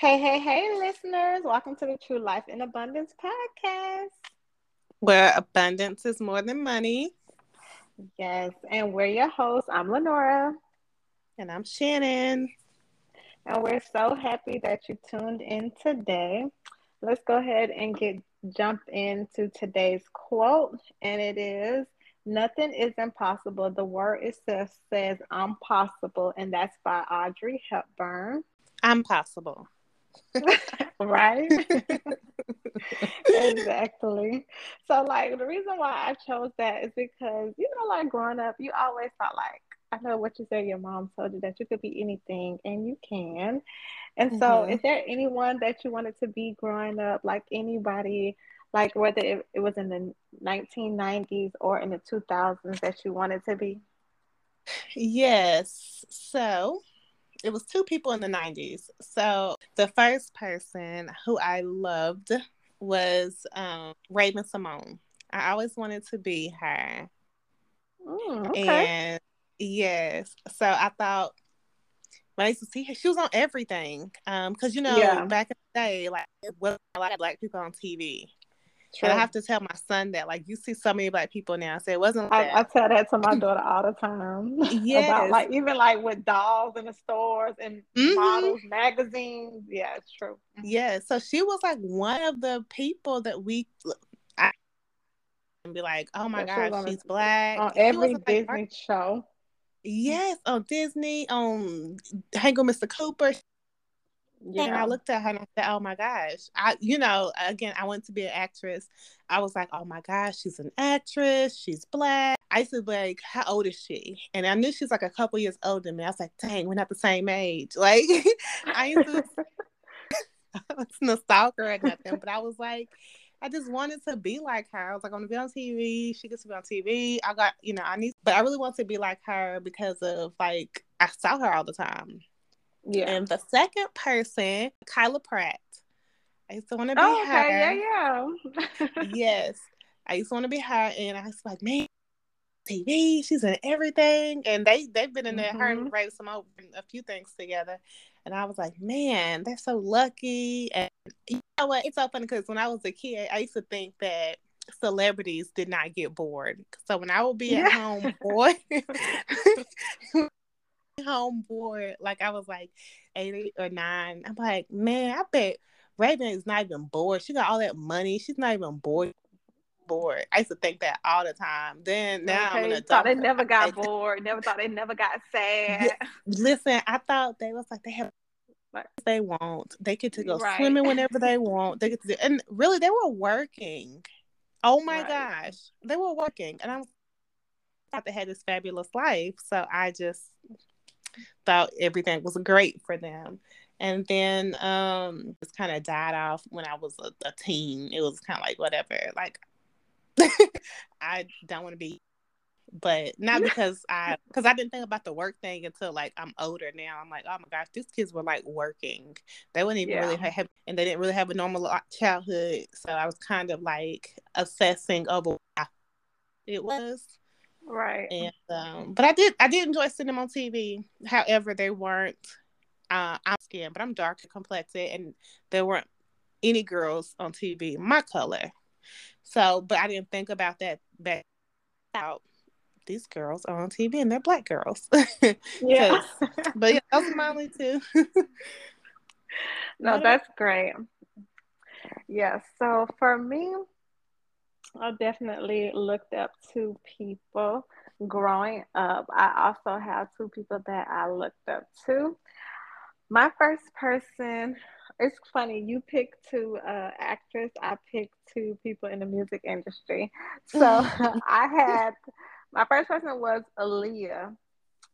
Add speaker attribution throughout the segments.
Speaker 1: Hey, hey, hey, listeners. Welcome to the True Life in Abundance podcast.
Speaker 2: Where abundance is more than money.
Speaker 1: Yes, and we're your hosts. I'm Lenora.
Speaker 2: And I'm Shannon.
Speaker 1: And we're so happy that you tuned in today. Let's go ahead and get jump into today's quote. And it is Nothing is impossible. The word itself says I'm possible, and that's by Audrey Hepburn.
Speaker 2: I'm possible.
Speaker 1: right? exactly. So, like, the reason why I chose that is because, you know, like growing up, you always thought, like, I know what you said, your mom told you that you could be anything and you can. And so, mm-hmm. is there anyone that you wanted to be growing up, like anybody, like whether it, it was in the 1990s or in the 2000s that you wanted to be?
Speaker 2: Yes. So, it was two people in the 90s. So the first person who I loved was um, Raven-Symoné. I always wanted to be her.
Speaker 1: Mm, okay.
Speaker 2: And yes, so I thought when I used to see her, she was on everything. Um, because you know, yeah. back in the day, like it wasn't a lot of black people on TV. True. And I have to tell my son that, like, you see so many black people now. So it wasn't.
Speaker 1: I, I, tell that to my daughter all the time.
Speaker 2: Yeah,
Speaker 1: about like even like with dolls in the stores and mm-hmm. models magazines. Yeah, it's true.
Speaker 2: Yeah, so she was like one of the people that we. I, and be like, oh my yeah, gosh, she's black.
Speaker 1: On every Disney like, show.
Speaker 2: Yes, on Disney, on Hang on Mr. Cooper. Yeah. And I looked at her and I said, "Oh my gosh!" I, you know, again, I went to be an actress. I was like, "Oh my gosh, she's an actress. She's black." I said, "Like, how old is she?" And I knew she's like a couple years older than me. I was like, "Dang, we're not the same age." Like, I used to, I was no stalker or nothing, but I was like, I just wanted to be like her. I was like, I want to be on TV. She gets to be on TV. I got, you know, I need, but I really want to be like her because of like I saw her all the time.
Speaker 1: Yeah.
Speaker 2: And the second person, Kyla Pratt. I used to want to be
Speaker 1: oh,
Speaker 2: her.
Speaker 1: Okay, yeah,
Speaker 2: yeah. yes. I used to want to be her. And I was like, man, TV, she's in everything. And they, they've been in there, mm-hmm. her and Ray some a few things together. And I was like, man, they're so lucky. And you know what? It's so funny because when I was a kid, I used to think that celebrities did not get bored. So when I would be at home, boy, home bored. Like I was like eight or nine. I'm like, man, I bet Raven is not even bored. She got all that money. She's not even bored. Bored. I used to think that all the time. Then now okay, I'm an adult.
Speaker 1: Thought they never got bored. Never thought they never got sad. Yeah.
Speaker 2: Listen, I thought they was like they have they want. They get to go right. swimming whenever they want. They get to do, and really they were working. Oh my right. gosh, they were working, and I thought they had this fabulous life. So I just thought everything was great for them. And then um it's kind of died off when I was a, a teen. It was kind of like whatever. Like I don't want to be but not because I because I didn't think about the work thing until like I'm older now. I'm like, oh my gosh, these kids were like working. They wouldn't even yeah. really have and they didn't really have a normal childhood. So I was kind of like assessing over what it was.
Speaker 1: Right.
Speaker 2: And um, but I did I did enjoy seeing them on TV. However, they weren't uh I'm skin, but I'm dark darker complected and there weren't any girls on TV my color. So, but I didn't think about that back out. These girls are on TV and they're black girls.
Speaker 1: yeah.
Speaker 2: but yeah, that's my only two.
Speaker 1: no, that's great. Yeah. So for me, I definitely looked up to people growing up. I also have two people that I looked up to. My first person, it's funny, you picked two uh, actors, I picked two people in the music industry. So I had, my first person was Aaliyah.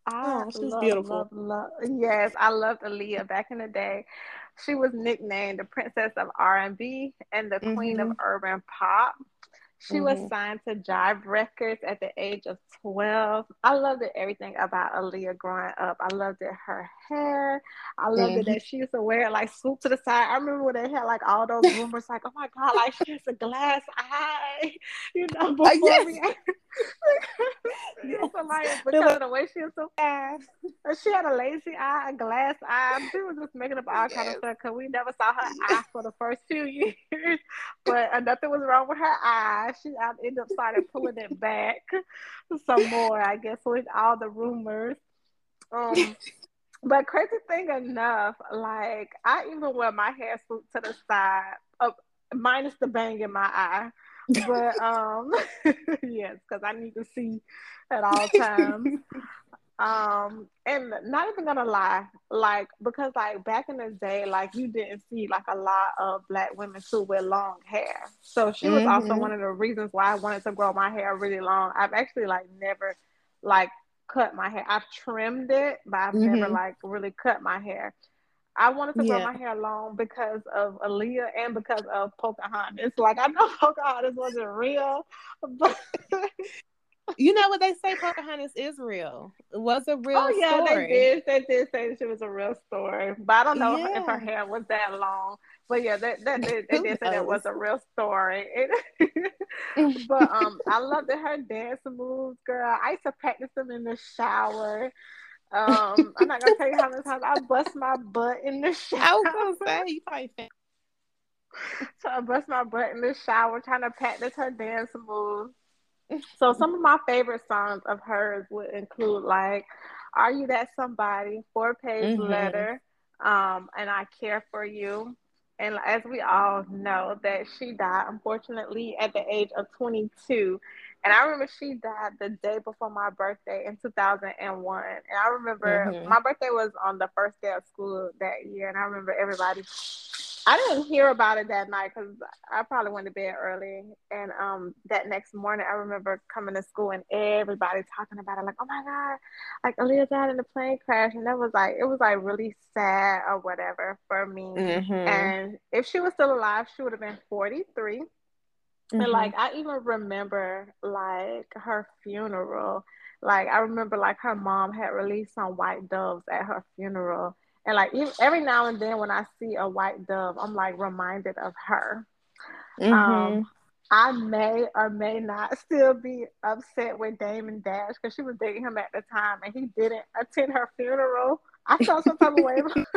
Speaker 2: I oh, she's love, beautiful.
Speaker 1: Love, love, yes, I loved Aaliyah back in the day. She was nicknamed the princess of R&B and the mm-hmm. queen of mm-hmm. urban pop She mm-hmm. was signed to Jive Records at the age of 12. I loved it, everything about Aaliyah growing up. I loved it, her hair. I loved mm-hmm. it that she used to wear it like swoop to the side. I remember when they had like all those rumors like, oh my God, like she has a glass eye, you know, before uh, yes. we yes. like, because of the way she was so fast. She had a lazy eye, a glass eye. She was just making up all yes. kind of stuff because we never saw her eye for the first few years. But uh, nothing was wrong with her eye. She I ended up started pulling it back some more, I guess, with all the rumors. Um but crazy thing enough, like I even wear my hair swooped to the side, uh, minus the bang in my eye but um yes because i need to see at all times um and not even gonna lie like because like back in the day like you didn't see like a lot of black women too with long hair so she was mm-hmm. also one of the reasons why i wanted to grow my hair really long i've actually like never like cut my hair i've trimmed it but i've mm-hmm. never like really cut my hair I wanted to yeah. grow my hair long because of Aaliyah and because of Pocahontas. Like I know Pocahontas wasn't real, but
Speaker 2: you know what they say Pocahontas is real. It was a real
Speaker 1: Oh yeah,
Speaker 2: story.
Speaker 1: they did. They did say she was a real story. But I don't know yeah. if her hair was that long. But yeah, that, that, they, they did say that was a real story. but um I loved her dance moves, girl. I used to practice them in the shower. Um, I'm not gonna tell you how many times I bust my butt in the shower. I
Speaker 2: was gonna say you probably.
Speaker 1: so I bust my butt in the shower trying to practice her dance moves. So some of my favorite songs of hers would include like "Are You That Somebody," four page mm-hmm. letter, um, and "I Care for You." And as we all know, that she died unfortunately at the age of 22. And I remember she died the day before my birthday in 2001. And I remember mm-hmm. my birthday was on the first day of school that year. And I remember everybody, I didn't hear about it that night because I probably went to bed early. And um, that next morning, I remember coming to school and everybody talking about it like, oh my God, like Aaliyah died in a plane crash. And that was like, it was like really sad or whatever for me. Mm-hmm. And if she was still alive, she would have been 43. Mm-hmm. And like I even remember like her funeral. Like I remember like her mom had released some white doves at her funeral. And like even, every now and then when I see a white dove, I'm like reminded of her. Mm-hmm. Um, I may or may not still be upset with Damon Dash because she was dating him at the time and he didn't attend her funeral. I felt some type of way.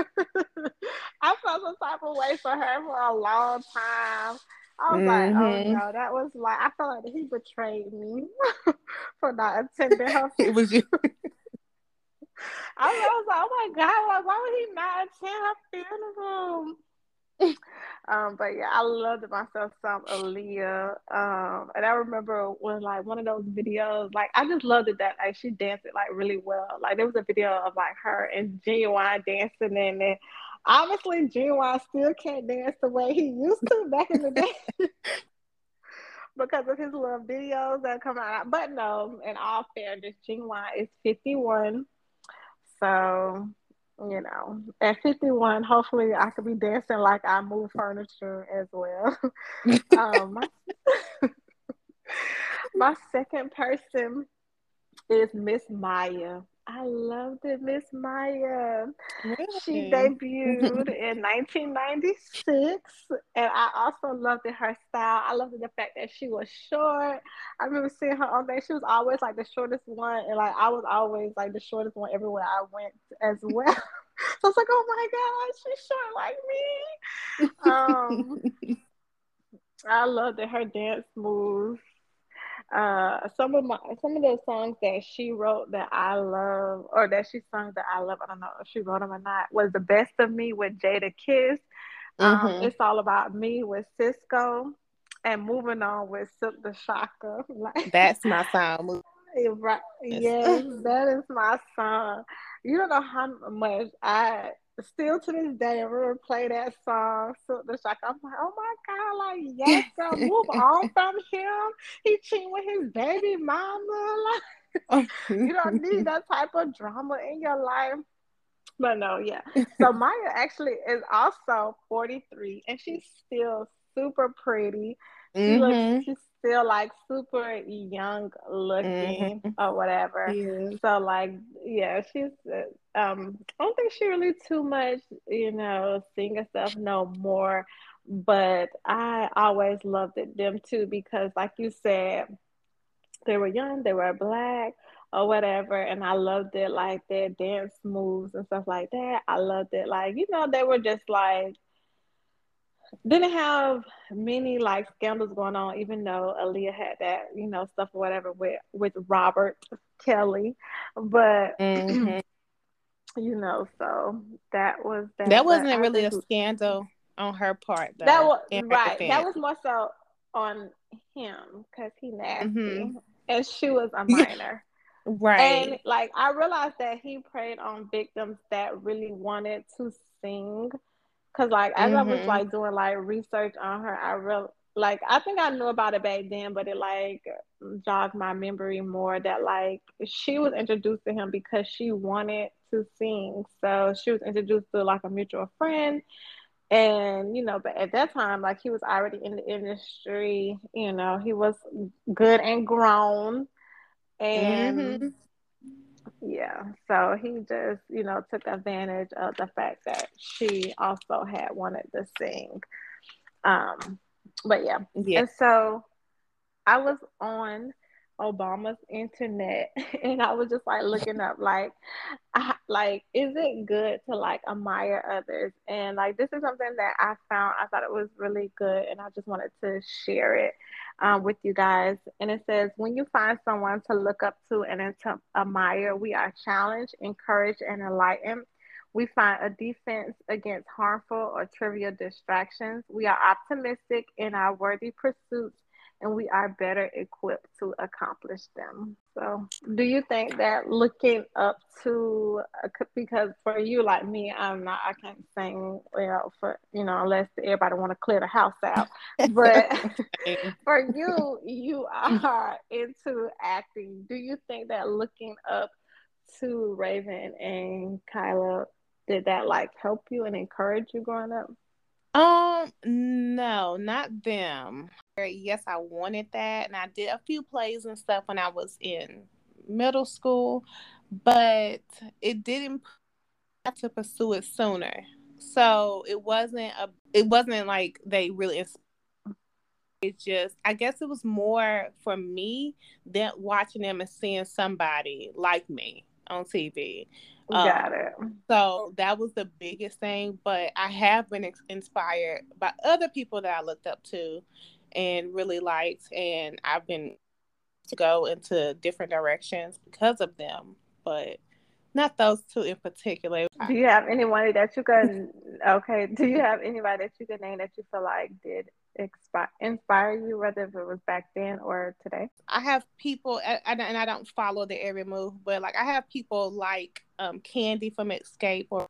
Speaker 1: I felt some type of way for her for a long time. I was mm-hmm. like, oh mm-hmm. no, that was like I felt like he betrayed me for not attending her. Funeral.
Speaker 2: It was you.
Speaker 1: I was like, oh my god, like why would he not attend her funeral? um, but yeah, I loved myself some Aaliyah. Um, and I remember when like one of those videos, like I just loved it that like she danced it like really well. Like there was a video of like her and Ginuwine dancing in it obviously Ginuwine still can't dance the way he used to back in the day because of his little videos that come out. But no, in all fairness, Ginuwine is 51. So, you know, at 51, hopefully I could be dancing like I move furniture as well. um, my, my second person is Miss Mya. I loved it, Miss Mya. Really? She debuted in 1996, and I also loved it, her style. I loved it, the fact that she was short. I remember seeing her on there. She was always like the shortest one, and like I was always like the shortest one everywhere I went as well. so I was like, oh my god, she's short like me. Um, I loved it, her dance moves uh some of my some of those songs that she wrote that I love or that she sung that I love, I don't know if she wrote them or not, was the best of me with Jada Kiss. mm-hmm. it's all about me with Sisqó, and moving on with Silkk the Shocker.
Speaker 2: Like that's my song.
Speaker 1: Right. Yes, that is my song. You don't know how much I still to this day, I remember play that song, Silkk the Shock. I'm like, oh my God, like, yes, girl, move on from him. He cheating with his baby mama. Like, you don't need that type of drama in your life. But no, yeah. So Mya actually is also 43 and she's still super pretty. She mm-hmm. looks she's still like super young looking mm-hmm. or whatever. Yeah. So like yeah, she's uh, um I don't think she really too much, you know, singing stuff no more. But I always loved it them too because like you said, they were young, they were black or whatever, and I loved it like their dance moves and stuff like that. I loved it like, you know, they were just like didn't have many like scandals going on, even though Aaliyah had that, you know, stuff or whatever with with Robert Kelly. But mm-hmm. you know, so that was
Speaker 2: that. That wasn't really a scandal on her part, though.
Speaker 1: That was right. That was more so on him because he nasty, mm-hmm. and she was a minor. right. And like I realized that he preyed on victims that really wanted to sing Cause like as mm-hmm. I was mm-hmm. like doing like research on her, I real like I think I knew about it back then, but it like jogged my memory more that like she was introduced to him because she wanted to sing. So she was introduced to like a mutual friend. And you know, but at that time, like he was already in the industry, you know, he was good and grown. And mm-hmm yeah so he just you know took advantage of the fact that she also had wanted to sing um but yeah, yeah. and so i was on Obama's internet. And I was just like looking up like I, like is it good to like admire others? And like this is something that I found I thought it was really good and I just wanted to share it um, with you guys. And it says when you find someone to look up to and to admire we are challenged encouraged and enlightened. We find a defense against harmful or trivial distractions. We are optimistic in our worthy pursuits and we are better equipped to accomplish them. So, do you think that looking up to because for you like me, I'm not I can't sing well for you know unless everybody want to clear the house out. But for you, you are into acting. Do you think that looking up to Raven and Kyla did that like help you and encourage you growing up?
Speaker 2: Um, no, not them. Yes, I wanted that, and I did a few plays and stuff when I was in middle school, but it didn't have to pursue it sooner. So it wasn't a. It wasn't like they really. It's just, I guess it was more for me than watching them and seeing somebody like me on TV.
Speaker 1: Got um, it.
Speaker 2: So that was the biggest thing. But I have been ex- inspired by other people that I looked up to and really liked, and I've been to go into different directions because of them. But not those two in particular.
Speaker 1: Do you have anyone that you can? okay. Do you have anybody that you can name that you feel like did inspire, inspire you, whether if it was back then or today?
Speaker 2: I have people, and I don't follow the every move, but like I have people like um, Kandi from Escape or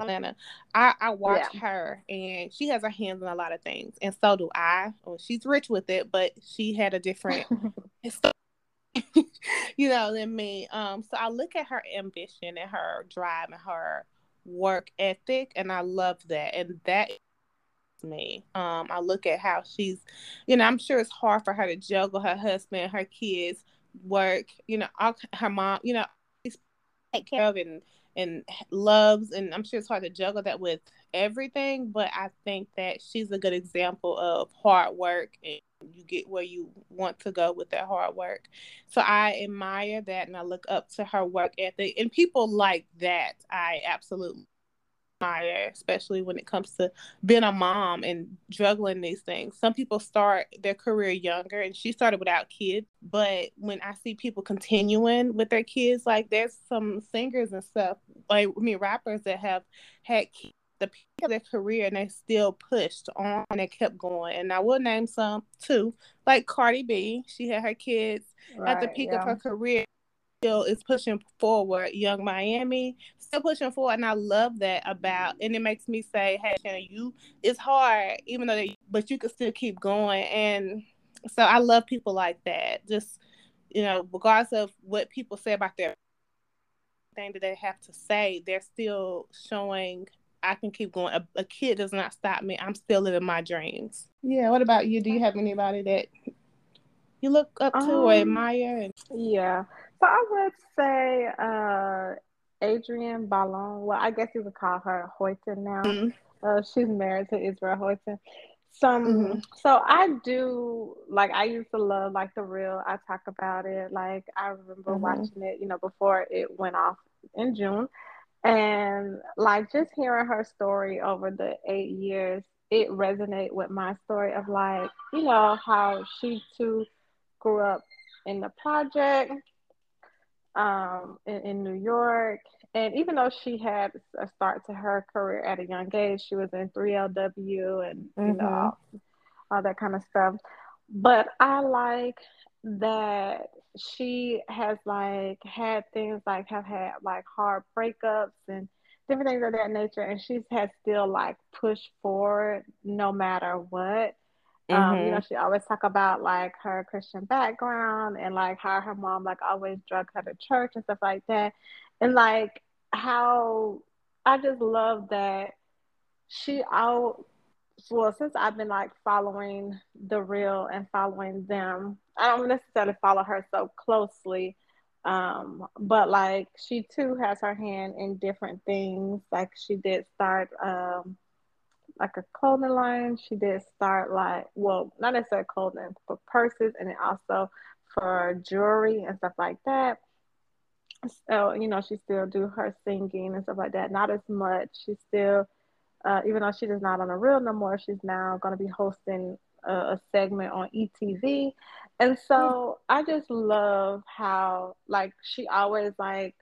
Speaker 2: Atlanta. I, I watch yeah. her and she has her hands on a lot of things, and so do I. Well, she's rich with it, but she had a different. you know than me um so i look at her ambition and her drive and her work ethic and i love that and that me. Um, I look at how she's, you know, I'm sure it's hard for her to juggle her husband, her kids, work, you know, all, her mom, you know, take care of and and loves, and I'm sure it's hard to juggle that with everything. But I think that she's a good example of hard work and you get where you want to go with that hard work. So I admire that and I look up to her work ethic and people like that. I absolutely admire especially when it comes to being a mom and juggling these things. Some people start their career younger, and she started without kids. But when I see people continuing with their kids, like there's some singers and stuff, like I mean rappers that have had the peak of their career and they still pushed on and kept going. And I will name some too, like Cardi B. She had her kids right, at the peak yeah. of her career still is pushing forward. Yung Miami still pushing forward, and I love that about. And it makes me say, "Hey, Shannon, you it's hard, even though they, but you can still keep going." And so I love people like that. Just you know, regardless of what people say about their thing that they have to say, they're still showing I can keep going. A, a, kid does not stop me. I'm still living my dreams. Yeah. What about you? Do you have anybody that you look up to um, or admire? And-
Speaker 1: yeah. So I would say uh, Adrienne Bailon. Well, I guess you would call her Houghton now. Mm-hmm. Uh, she's married to Israel Houghton. Some mm-hmm. so I do like I used to love like the real. I talk about it. Like I remember mm-hmm. watching it, you know, before it went off in June. And like just hearing her story over the eight years, it resonated with my story of like, you know, how she too grew up in the project um, in, in New York. And even though she had a start to her career at a young age, she was in 3LW and, mm-hmm. you know, mm-hmm. all, all that kind of stuff. But I like that she has like had things like have had like hard breakups and different things of that nature and she's had still like pushed forward no matter what mm-hmm. um you know mm-hmm. she always talk about like her christian background and like how her mom like always drug her to church and stuff like that and like how i just love that she out well, since I've been like following the real and following them, I don't necessarily follow her so closely. Um, but like she too has her hand in different things. Like she did start um like a clothing line. She did start like well, not necessarily clothing, but purses and then also for jewelry and stuff like that. So, you know, she still do her singing and stuff like that. Not as much. She still uh, even though she is not on the real no more, she's now going to be hosting a, a, segment on ETV. And so I just love how like she always like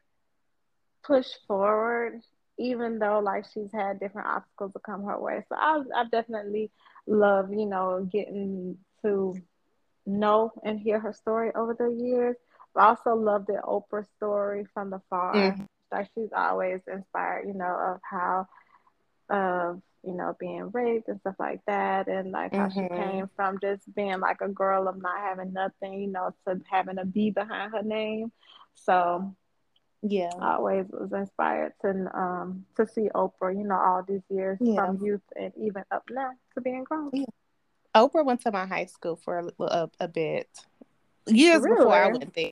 Speaker 1: push forward, even though like she's had different obstacles to come her way. So I I definitely love you know getting to know and hear her story over the years. I also love the Oprah story from the far. Mm. Like she's always inspired, you know, of how of you know being raped and stuff like that and like how mm-hmm. she came from just being like a girl of not having nothing you know to having a b behind her name so yeah i always was inspired to um to see oprah you know all these years yeah. from youth and even up now to being grown yeah.
Speaker 2: oprah went to my high school for a, a, a bit years really? before i went there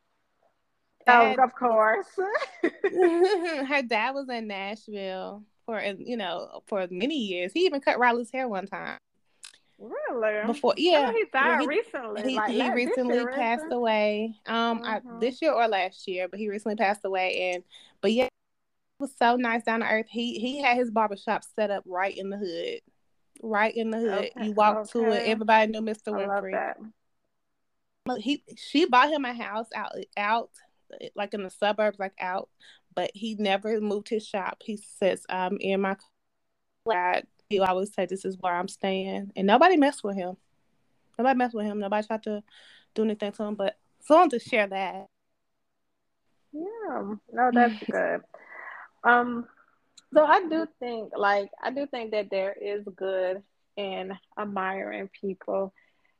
Speaker 1: Oh, of course.
Speaker 2: her dad was in Nashville for you know for many years. He even cut Riley's hair one time.
Speaker 1: Really?
Speaker 2: Before, yeah,
Speaker 1: he died he, recently.
Speaker 2: He, like, he recently passed away. Um, mm-hmm. this year or last year, but he recently passed away. And but yeah, was so nice down to earth. He he had his barbershop set up right in the hood, right in the hood. Okay. You walk okay. to it, everybody knew Mr. Winfrey. He she bought him a house out out like in the suburbs, like out but he never moved his shop. He says, I'm in my flat. He always said, This is where I'm staying. And nobody messed with him. Nobody messed with him. Nobody tried to do anything to him. But so I to share that.
Speaker 1: Yeah, no, that's good. Um, so I do think, like, I do think that there is good in admiring people.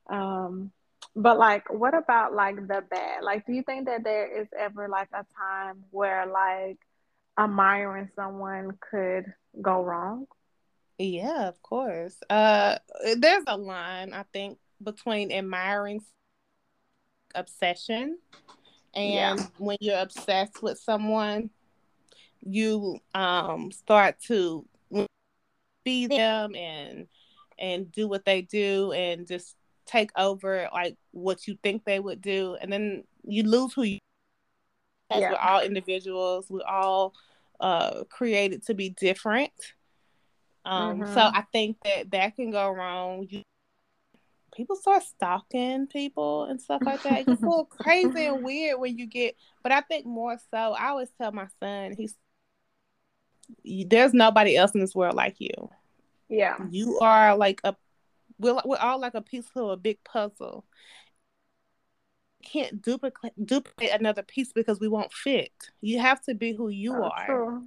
Speaker 1: Um, but like, what about like the bad? Like, do you think that there is ever like a time where like admiring someone could go wrong?
Speaker 2: Yeah, of course. Uh, there's a line I think between admiring obsession and yeah. when you're obsessed with someone, you um start to be them and and do what they do and just take over like what you think they would do, and then you lose who you. Yeah. We're all individuals. We're all uh, created to be different. Um, mm-hmm. So I think that that can go wrong. You, people start stalking people and stuff like that. It's a crazy and weird when you get. But I think more so. I always tell my son, he's there's nobody else in this world like you.
Speaker 1: Yeah,
Speaker 2: you are like a we're, we're all like a piece of a big puzzle. Can't duplicate duplicate another piece because we won't fit. You have to be who you That's are. True.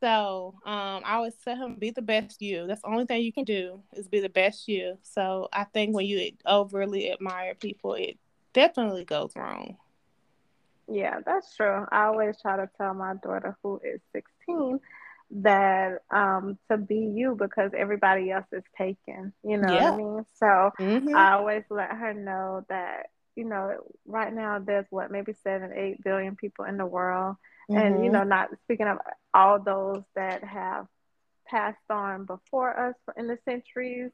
Speaker 2: So um, I always tell him, be the best you. That's the only thing you can do is be the best you. So I think when you overly admire people, it definitely goes wrong.
Speaker 1: Yeah, that's true. I always try to tell my daughter, who is 16, that um to be you because everybody else is taken you know yeah. what i mean so mm-hmm. i always let her know that you know right now there's what maybe seven eight billion people in the world mm-hmm. and you mm-hmm. know not speaking of all those that have passed on before us in the centuries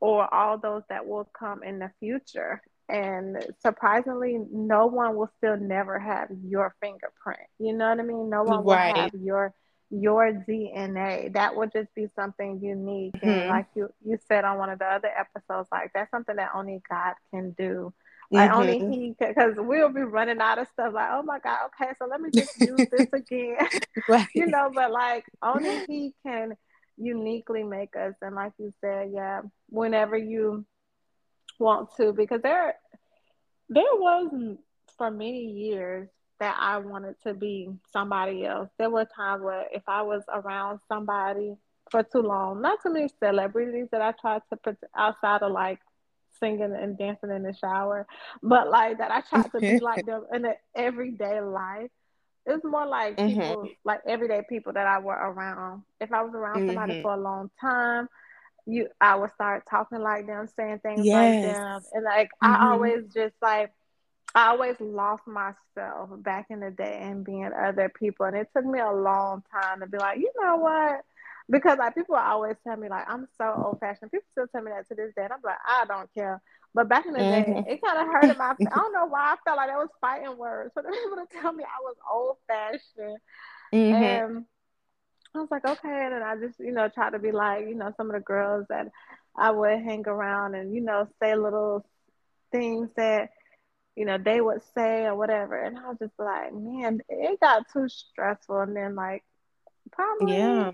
Speaker 1: or all those that will come in the future and surprisingly no one will still never have your fingerprint you know what i mean no one will have your your dna that would just be something unique mm-hmm. and like you you said on one of the other episodes like that's something that only god can do like mm-hmm. only he because we'll be running out of stuff like oh my god okay so let me just use this again right. you know but like only he can uniquely make us and like you said yeah whenever you want to because there there was for many years that I wanted to be somebody else. There were times where if I was around somebody for too long, not too many celebrities that I tried to put outside of like singing and dancing in the shower, but like that I tried to be like them in the everyday life. It's more like mm-hmm. people, like everyday people that I were around. If I was around mm-hmm. somebody for a long time, you I would start talking like them, saying things yes. like them. And like mm-hmm. I always just like I always lost myself back in the day and being other people. And it took me a long time to be like, you know what? Because like people always tell me like I'm so old fashioned. People still tell me that to this day. And I'm like, I don't care. But back in the mm-hmm. day, it kind of hurted my. I don't know why I felt like that was fighting words for the people to tell me I was old fashioned. Mm-hmm. And I was like, okay. And then I just, you know, try to be like, you know, some of the girls that I would hang around and, you know, say little things that, you know, they would say or whatever. And I was just like, man, it got too stressful. And then, like, probably, yeah,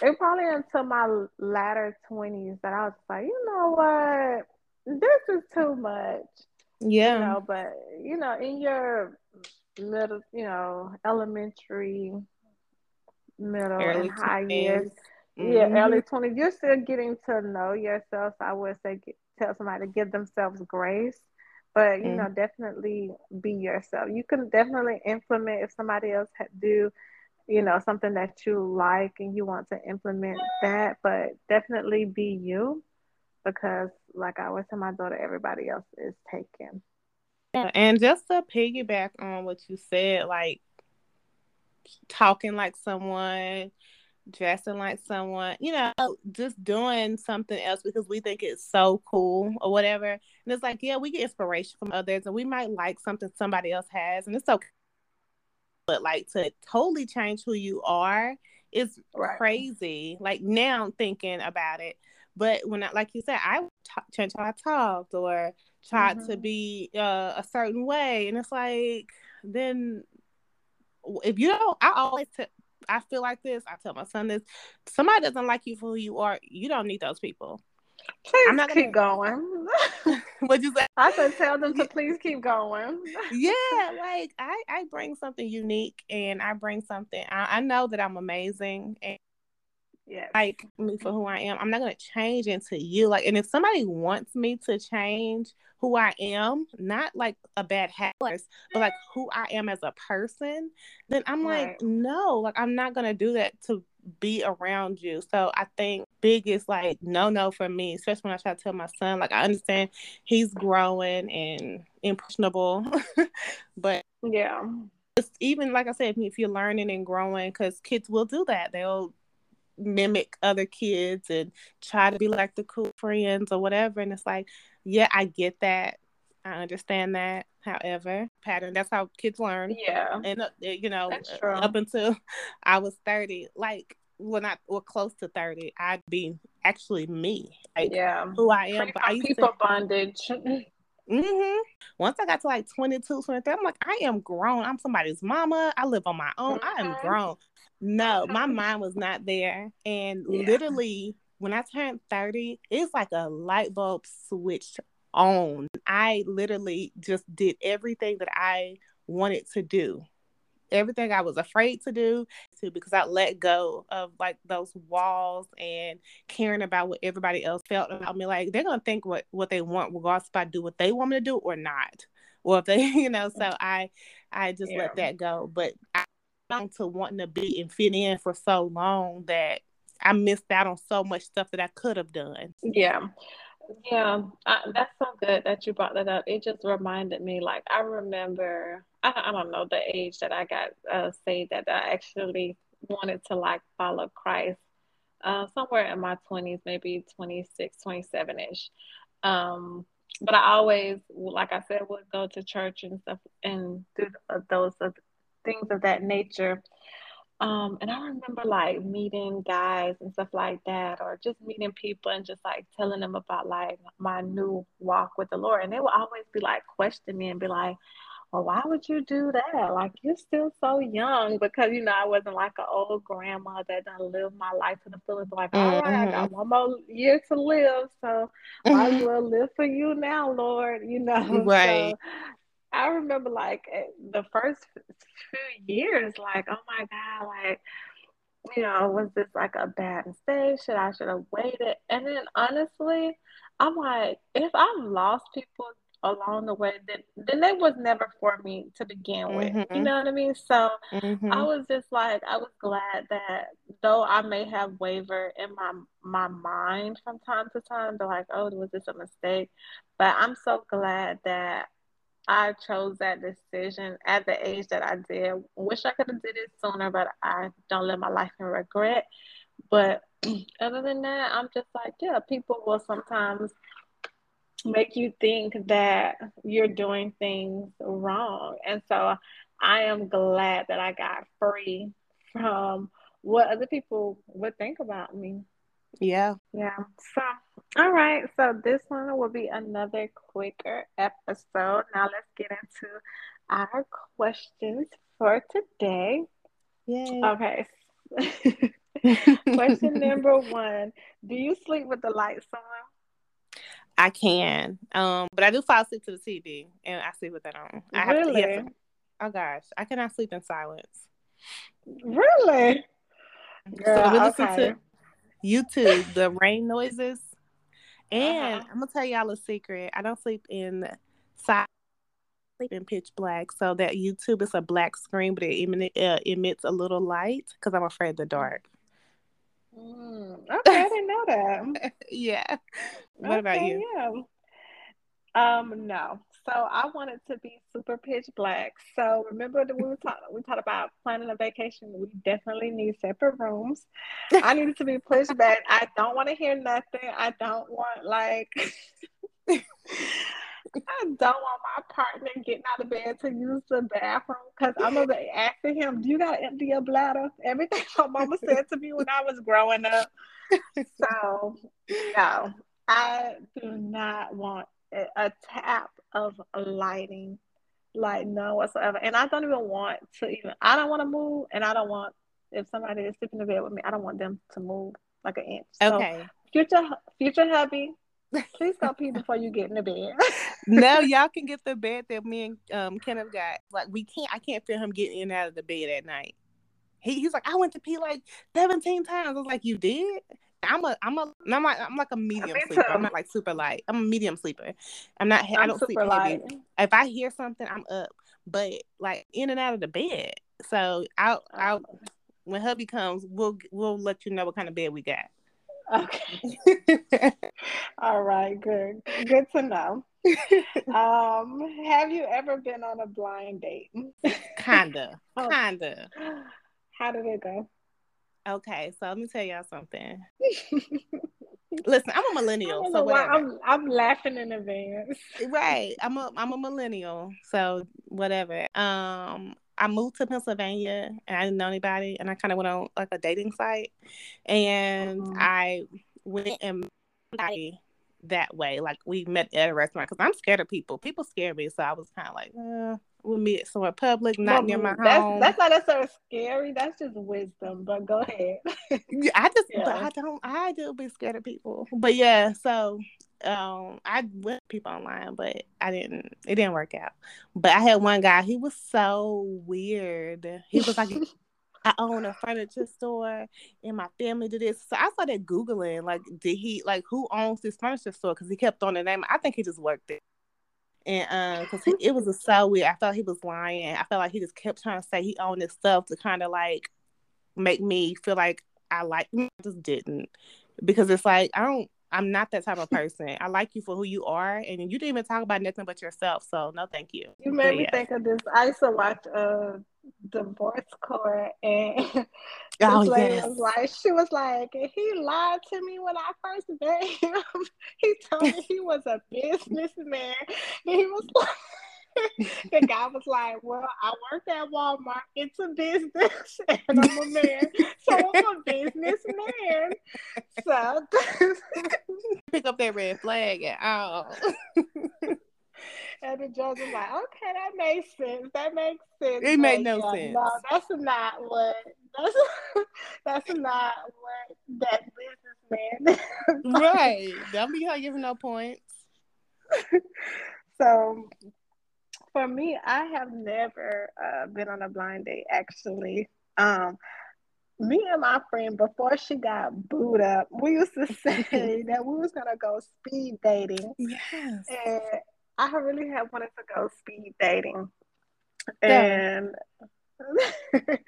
Speaker 1: it probably until my latter 20s that I was like, you know what? This is too much. Yeah. You know, but, you know, in your middle, you know, elementary, middle early and high 20s. years. Mm-hmm. Yeah, early 20s. You're still getting to know yourself. I would say get, tell somebody to give themselves grace, but you mm-hmm. know, definitely be yourself. You can definitely implement if somebody else do, you know, something that you like and you want to implement that, but definitely be you because, like I always tell my daughter, everybody else is taken.
Speaker 2: Yeah, and just to piggyback on what you said, like talking like someone, dressing like someone, you know, just doing something else because we think it's so cool or whatever. And it's like, yeah, we get inspiration from others and we might like something somebody else has and it's okay. But like to totally change who you are is right. crazy. Like now I'm thinking about it. But when I, like you said, I t- change how I talked or tried mm-hmm. to be uh, a certain way. And it's like, then if you don't, I always t- I feel like this. I tell my son this: somebody doesn't like you for who you are. You don't need those people.
Speaker 1: Please I'm not keep gonna... going. what you say? I said, tell them to please keep going.
Speaker 2: yeah, like I, I bring something unique, and I bring something. I, I know that I'm amazing, and yeah, like me for who I am. I'm not gonna change into you. Like, and if somebody wants me to change who I am, not like a bad habit, but like who I am as a person, then I'm right. like, no, like I'm not gonna do that to be around you. So I think biggest like no no for me, especially when I try to tell my son. Like I understand he's growing and impressionable, but yeah. It's even like I said, if you're learning and growing, because kids will do that. They'll mimic other kids and try to be like the cool friends or whatever. And it's like, yeah, I get that. I understand that. However, pattern, that's how kids learn. Yeah. And, uh, you know, up until I was 30, like when I were close to 30, I'd be actually me. Like yeah. who I am.
Speaker 1: but I used people to, bondage.
Speaker 2: Mm-hmm. Once I got to like 22, 23, I'm like, I am grown. I'm somebody's mama. I live on my own. Mm-hmm. I am grown. No, my mind was not there. And yeah. literally, when I turned 30, it's like a light bulb switched on. I literally just did everything that I wanted to do. Everything I was afraid to do too, because I let go of like those walls and caring about what everybody else felt about me. Like they're gonna think what what they want, regardless if I do what they want me to do or not, or if they, you know. So I I just yeah. let that go. But I to wanting to be and fit in for so long that I missed out on so much stuff that I could have done.
Speaker 1: Yeah. Yeah, I, that's so good that you brought that up. It just reminded me, like, I remember, I, I don't know the age that I got uh, saved that I actually wanted to like follow Christ. Uh, somewhere in my 20s, maybe 26, 27 ish. Um, but I always, like I said, would go to church and stuff and do those uh, things of that nature. Um, and I remember like meeting guys and stuff like that, or just meeting people and just like telling them about like my new walk with the Lord. And they would always be like questioning me and be like, well, why would you do that? Like you're still so young because you know I wasn't like an old grandma that done lived my life to the fullest. Like, mm-hmm. all right, I got mm-hmm. one more year to live, so mm-hmm. as mm-hmm. live for you now, Lord. You know, right? So, I remember like eh, the first few years, like, oh my God, like, you know, was this like a bad mistake? Should I should have waited? And then honestly, I'm like, if I've lost people along the way, then then they was never for me to begin with. Mm-hmm. You know what I mean? So mm-hmm. I was just like, I was glad that though I may have wavered in my my mind from time to time, to like, oh, was this a mistake? But I'm so glad that I chose that decision at the age that I did. Wish I could have did it sooner, but I don't live my life in regret. But other than that, I'm just like, yeah, people will sometimes make you think that you're doing things wrong. And so I am glad that I got free from what other people would think about me.
Speaker 2: Yeah.
Speaker 1: Yeah. So, all right. So, this one will be another quicker episode. Now, let's get into our questions for today.
Speaker 2: Yay.
Speaker 1: Okay. Question number one Do you sleep with the lights on?
Speaker 2: I can, um, but I do fall asleep to the TV, and I sleep with that on. I have really? to, yeah, oh gosh, I cannot sleep in silence.
Speaker 1: Really?
Speaker 2: Girl, so we listen okay. to YouTube, the rain noises. And uh-huh. I'm gonna tell y'all a secret. I don't sleep in silence, sleep in pitch black. So that YouTube is a black screen, but it emit, uh, emits a little light because I'm afraid of the dark.
Speaker 1: Mm, okay, I didn't know that.
Speaker 2: yeah. What okay, about you?
Speaker 1: Yeah. Um, no. So I wanted to be super pitch black. So remember that we were talking we talked about planning a vacation. We definitely need separate rooms. I needed to be pushed back. I don't want to hear nothing. I don't want like I don't want my partner getting out of bed to use the bathroom because I'm gonna be asking him, "Do you got to empty your bladder?" Everything my mama said to me when I was growing up. So, no, I do not want a, tap of lighting, like no whatsoever. And I don't even want to even. I don't want to move, and I don't want if somebody is sleeping in bed with me. I don't want them to move like an inch.
Speaker 2: Okay. So,
Speaker 1: future future hubby, please go pee before you get in the bed.
Speaker 2: no, y'all can get the bed that me and um Kenneth got. Like we can't. I can't feel him getting in and out of the bed at night. He, he's like, I went to pee like 17 times. I was like, you did? I'm a I'm a I'm like I'm like a medium sleeper. I'm not like super light. I'm a medium sleeper. I'm not I'm I do not sleep light. heavy. If I hear something, I'm up. But like in and out of the bed. So I'll I'll oh. when hubby comes, we'll we'll let you know what kind of bed we got.
Speaker 1: Okay. All right, good. Good to know. um, have you ever been on a blind date?
Speaker 2: kinda. Oh. Kinda.
Speaker 1: How did it go?
Speaker 2: Okay, so let me tell y'all something. Listen, I'm a millennial, so whatever.
Speaker 1: I'm, I'm laughing in advance.
Speaker 2: Right, I'm a I'm a millennial, so whatever. Um, I moved to Pennsylvania and I didn't know anybody, and I kind of went on like a dating site, and mm-hmm. I went and met that way. Like we met at a restaurant because I'm scared of people. People scare me, so I was kind of like, uh, we'll meet somewhere public, not near my
Speaker 1: that's,
Speaker 2: home.
Speaker 1: That's not necessarily scary. That's just wisdom. But go ahead.
Speaker 2: yeah, I just, yeah. I don't, I do be scared of people. But yeah, so um, I went people online, but I didn't. It didn't work out. But I had one guy. He was so weird. He was like. I own a furniture store and my family did this. So I started Googling, like, did he, like, who owns this furniture store? Because he kept on the name. I think he just worked it and um, because it was a so weird. I felt he was lying. I felt like he just kept trying to say he owned his stuff to kind of like make me feel like I like. I just didn't because it's like I don't. I'm not that type of person. I like you for who you are, and you didn't even talk about nothing but yourself. So no, thank you.
Speaker 1: You made me yeah. think of this. I used to watch uh divorce court and oh, yes. was like she was like he lied to me when I first met him. he told me he was a businessman. And he was like the guy was like, Well, I work at Walmart. It's a business and I'm a man. So I'm a businessman. So
Speaker 2: pick up that red flag at all.
Speaker 1: And the judge was like, okay, that makes sense. That makes sense.
Speaker 2: It made no yeah, sense.
Speaker 1: No, that's not what that's that's not what that businessman.
Speaker 2: right. Don't be giving no points.
Speaker 1: so for me, I have never uh, been on a blind date actually. Um, me and my friend before she got booed up, we used to say that we was gonna go speed dating.
Speaker 2: Yes.
Speaker 1: And I really have wanted to go speed dating. And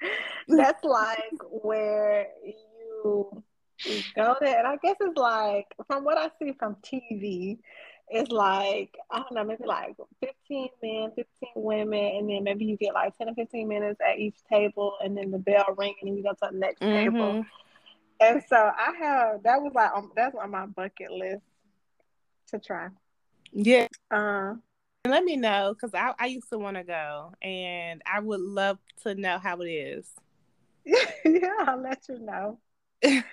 Speaker 1: that's like where you, you go there. And I guess it's like, from what I see from TV, it's like, I don't know, maybe like 15 men, 15 women, and then maybe you get like 10 or 15 minutes at each table, and then the bell ring, and then you go to the next mm-hmm. table. And so I have, that was like, um, that's on my bucket list to try.
Speaker 2: Yeah.
Speaker 1: Uh,
Speaker 2: let me know because I, I used to want to go and I would love to know how it is.
Speaker 1: yeah, I'll let you know.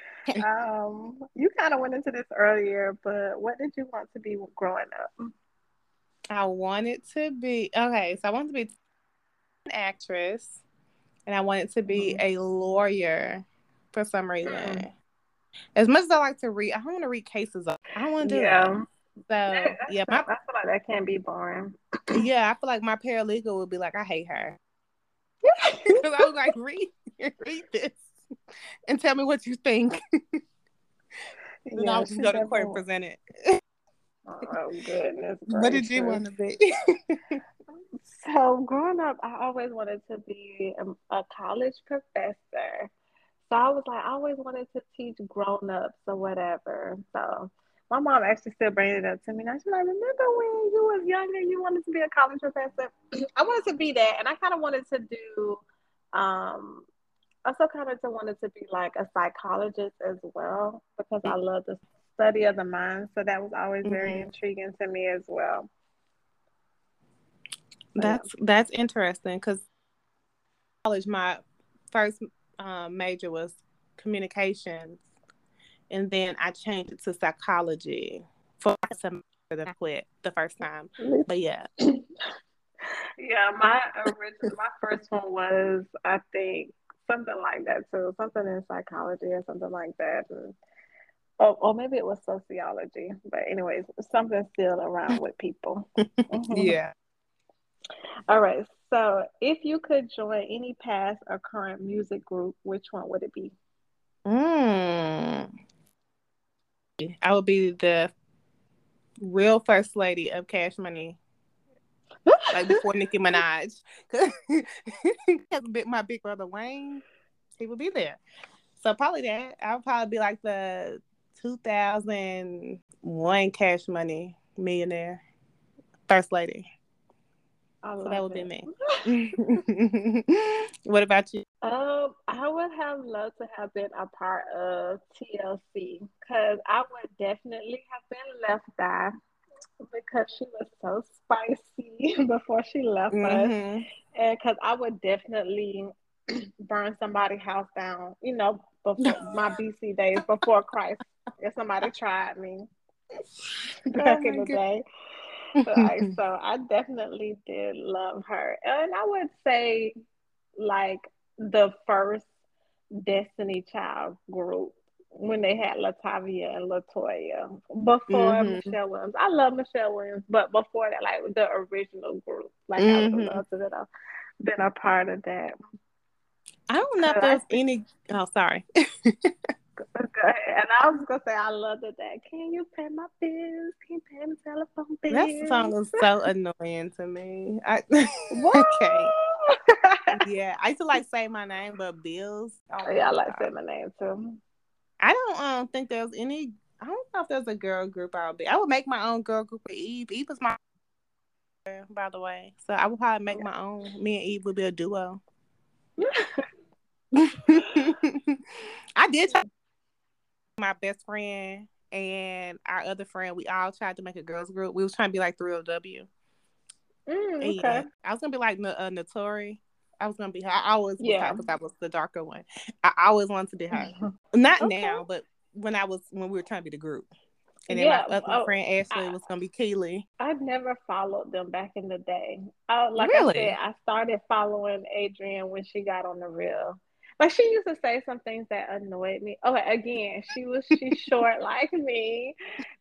Speaker 1: um, you kind of went into this earlier, but what did you want to be growing up?
Speaker 2: I wanted to be okay, so I wanted to be an actress and I wanted to be mm-hmm. a lawyer for some reason. Mm-hmm. As much as I like to read, I don't want to read cases. I want to do yeah. that. So yeah,
Speaker 1: my, I feel like that can be boring.
Speaker 2: Yeah, I feel like my paralegal would be like, I hate her. Because I was like, read, read this and tell me what you think. and yeah, I'll just go to court and present it.
Speaker 1: oh goodness!
Speaker 2: What did you want to be?
Speaker 1: so growing up, I always wanted to be a, a college professor. So I was like, I always wanted to teach grown ups or whatever. So my mom actually still brings it up to me. Now she's like, remember when you was younger, you wanted to be a college professor? I wanted to be that, and I kind of wanted to do. Um, also kind of wanted to be like a psychologist as well because I love the study of the mind. So that was always very mm-hmm. intriguing to me as well.
Speaker 2: That's that's interesting because college my first um, major was communications and then I changed it to psychology for semester that I quit the first time. But yeah.
Speaker 1: yeah, my original my first one was I think something like that too, something in psychology or something like that. And, or, or maybe it was sociology, but anyways, something still around with people.
Speaker 2: Mm-hmm. Yeah.
Speaker 1: All right. So, if you could join any past or current music group, which one would it be?
Speaker 2: Mm. I would be the real first lady of Cash Money. like before Nicki Minaj. My big brother Wayne, he would be there. So probably that. I would probably be like the 2001 Cash Money millionaire, first lady. so that would it. be me. what about you?
Speaker 1: Um, I would have loved to have been a part of TLC because I would definitely have been left out because she was so spicy before she left mm-hmm. us, and because I would definitely burn somebody's house down. You know, before my BC days before Christ, if somebody tried me back oh in the God. day like, so I definitely did love her. And I would say like the first Destiny Child group when they had LaTavia and LeToya before mm-hmm. Michelle Williams. I love Michelle Williams, but before that, like the original group, like mm-hmm. I would mm-hmm. love to have been a part of that.
Speaker 2: I don't know if there's any. Oh, sorry.
Speaker 1: And I was gonna say I love that. Can you pay my bills? Can you pay my telephone bills?
Speaker 2: That song is so annoying to me. I, okay. Yeah, I used to like say my name, but bills.
Speaker 1: Oh, yeah, I like say my name too.
Speaker 2: I don't um think there's any. I don't know if there's a girl group I would be. I would make my own girl group with Eve. Eve is my by the way. So I would probably make my own. Me and Eve would be a duo. I did try my best friend and our other friend. We all tried to make a girls group. We was trying to be like 3LW.
Speaker 1: Mm, okay.
Speaker 2: I was gonna be like uh, Naturi. I was gonna be her. I always yeah because I was the darker one. I always wanted to be her. Mm-hmm. Not okay. now, but when I was when we were trying to be the group. And then yeah, my other oh, friend Ashley I, was gonna be Kiely.
Speaker 1: I've never followed them back in the day. I, like really? I said, I started following Adrienne when she got on the real. Like she used to say some things that annoyed me. Oh, again, she was she's short like me,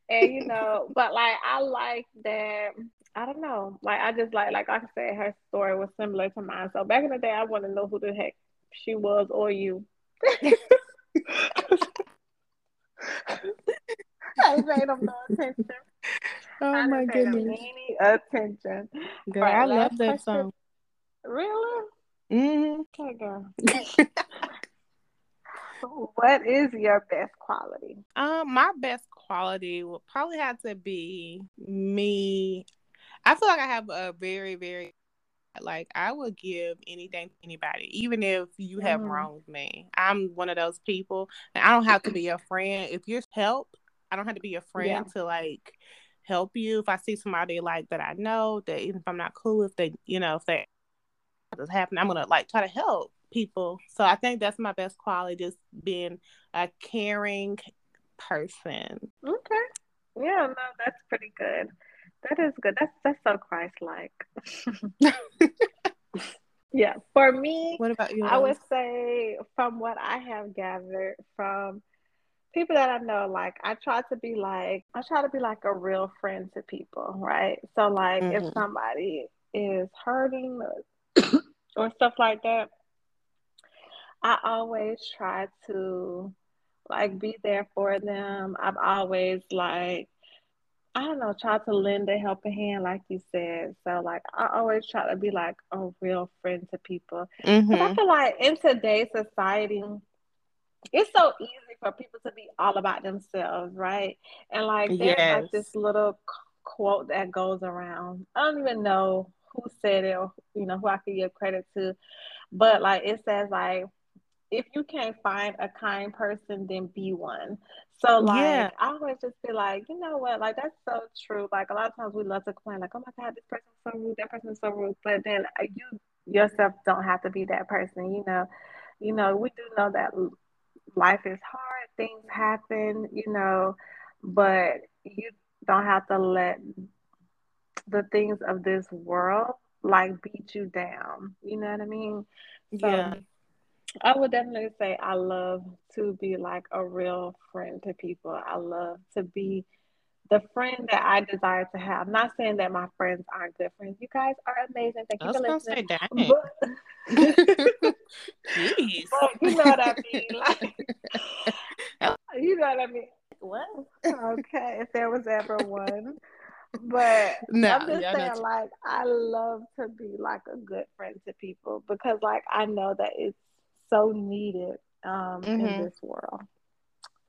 Speaker 1: and you know, but like I like that. I don't know. Like I just like like I said, her story was similar to mine. So back in the day, I want to know who the heck she was or you. I paid them no attention.
Speaker 2: Oh I my goodness!
Speaker 1: Any attention?
Speaker 2: Girl, right, I love that question. song.
Speaker 1: Really?
Speaker 2: Mm-hmm.
Speaker 1: Okay, girl. what is your best quality?
Speaker 2: Um, my best quality would probably have to be me. I feel like I have a very, very like I would give anything to anybody, even if you have mm. wronged me. I'm one of those people, and I don't have to be a friend. If you're help, I don't have to be a friend yeah. to like help you. If I see somebody like that I know that even if I'm not cool, if they, you know, if they is happening, I'm gonna like try to help people. So I think that's my best quality, just being a caring person.
Speaker 1: Okay. Yeah, no, that's pretty good. That is good. That's that's so Christ like. yeah. For me,
Speaker 2: what about you?
Speaker 1: I would say from what I have gathered from people that I know, like I try to be like I try to be like a real friend to people, right? So like mm-hmm. if somebody is hurting or, or stuff like that, I always try to like be there for them. I've always like I don't know, try to lend a helping hand, like you said. So, like, I always try to be like a real friend to people.
Speaker 2: Mm-hmm.
Speaker 1: I feel like in today's society, it's so easy for people to be all about themselves, right? And like there's yes. like this little quote that goes around. I don't even know who said it or you know who I could give credit to, but like it says like if you can't find a kind person, then be one. So like yeah. I always just be like, you know what, like that's so true. Like a lot of times we love to complain, like, oh my god, this person's so rude, that person's so rude. But then uh, you yourself don't have to be that person, you know. You know, we do know that life is hard, things happen, you know, but you don't have to let the things of this world like beat you down. You know what I mean?
Speaker 2: So, yeah.
Speaker 1: I would definitely say I love to be like a real friend to people. I love to be the friend that I desire to have. I'm not saying that my friends aren't good friends. You guys are amazing. Thank you for listening. Say, but, Jeez. but you know what I mean? Like, you know what I mean? What? Okay, if there was ever one. But no, I'm just saying, like, I love to be like a good friend to people because, like, I know that it's so needed um, mm-hmm. in this world.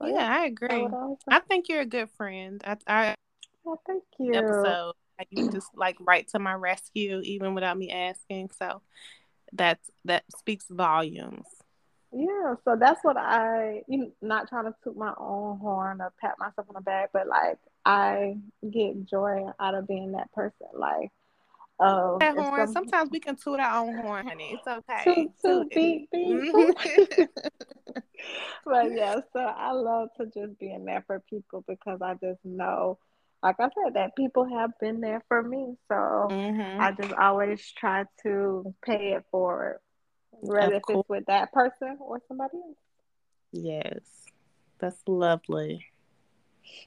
Speaker 2: So, yeah, yeah, I agree. I think you're a good friend. I, I
Speaker 1: well, thank you.
Speaker 2: Episode, you just like right to my rescue, even without me asking. So that's that speaks volumes.
Speaker 1: Yeah, so that's what I, you know, not trying to toot my own horn or pat myself on the back, but like I get joy out of being that person. Like Oh,
Speaker 2: that horn. Sometimes we can toot our own horn, honey. It's okay.
Speaker 1: Toot, toot, beep, beep. but yeah, so I love to just be in there for people because I just know, like I said, that people have been there for me. So mm-hmm. I just always try to pay it forward, whether it's with that person or somebody else.
Speaker 2: Yes, that's lovely.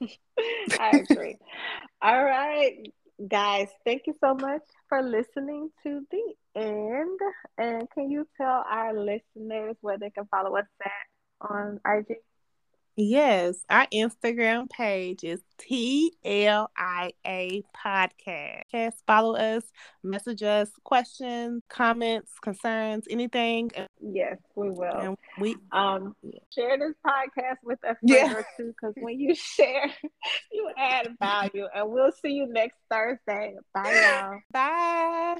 Speaker 1: I agree. All right, guys, thank you so much for listening to the end. And can you tell our listeners where they can follow us at on IG?
Speaker 2: Yes, our Instagram page is TLIA Podcast. Follow us, message us questions, comments, concerns, anything.
Speaker 1: Yes, we will. And
Speaker 2: we
Speaker 1: um share this podcast with a friend yeah. or two because when you share, you add value. And we'll see you next Thursday. Bye, y'all.
Speaker 2: Bye.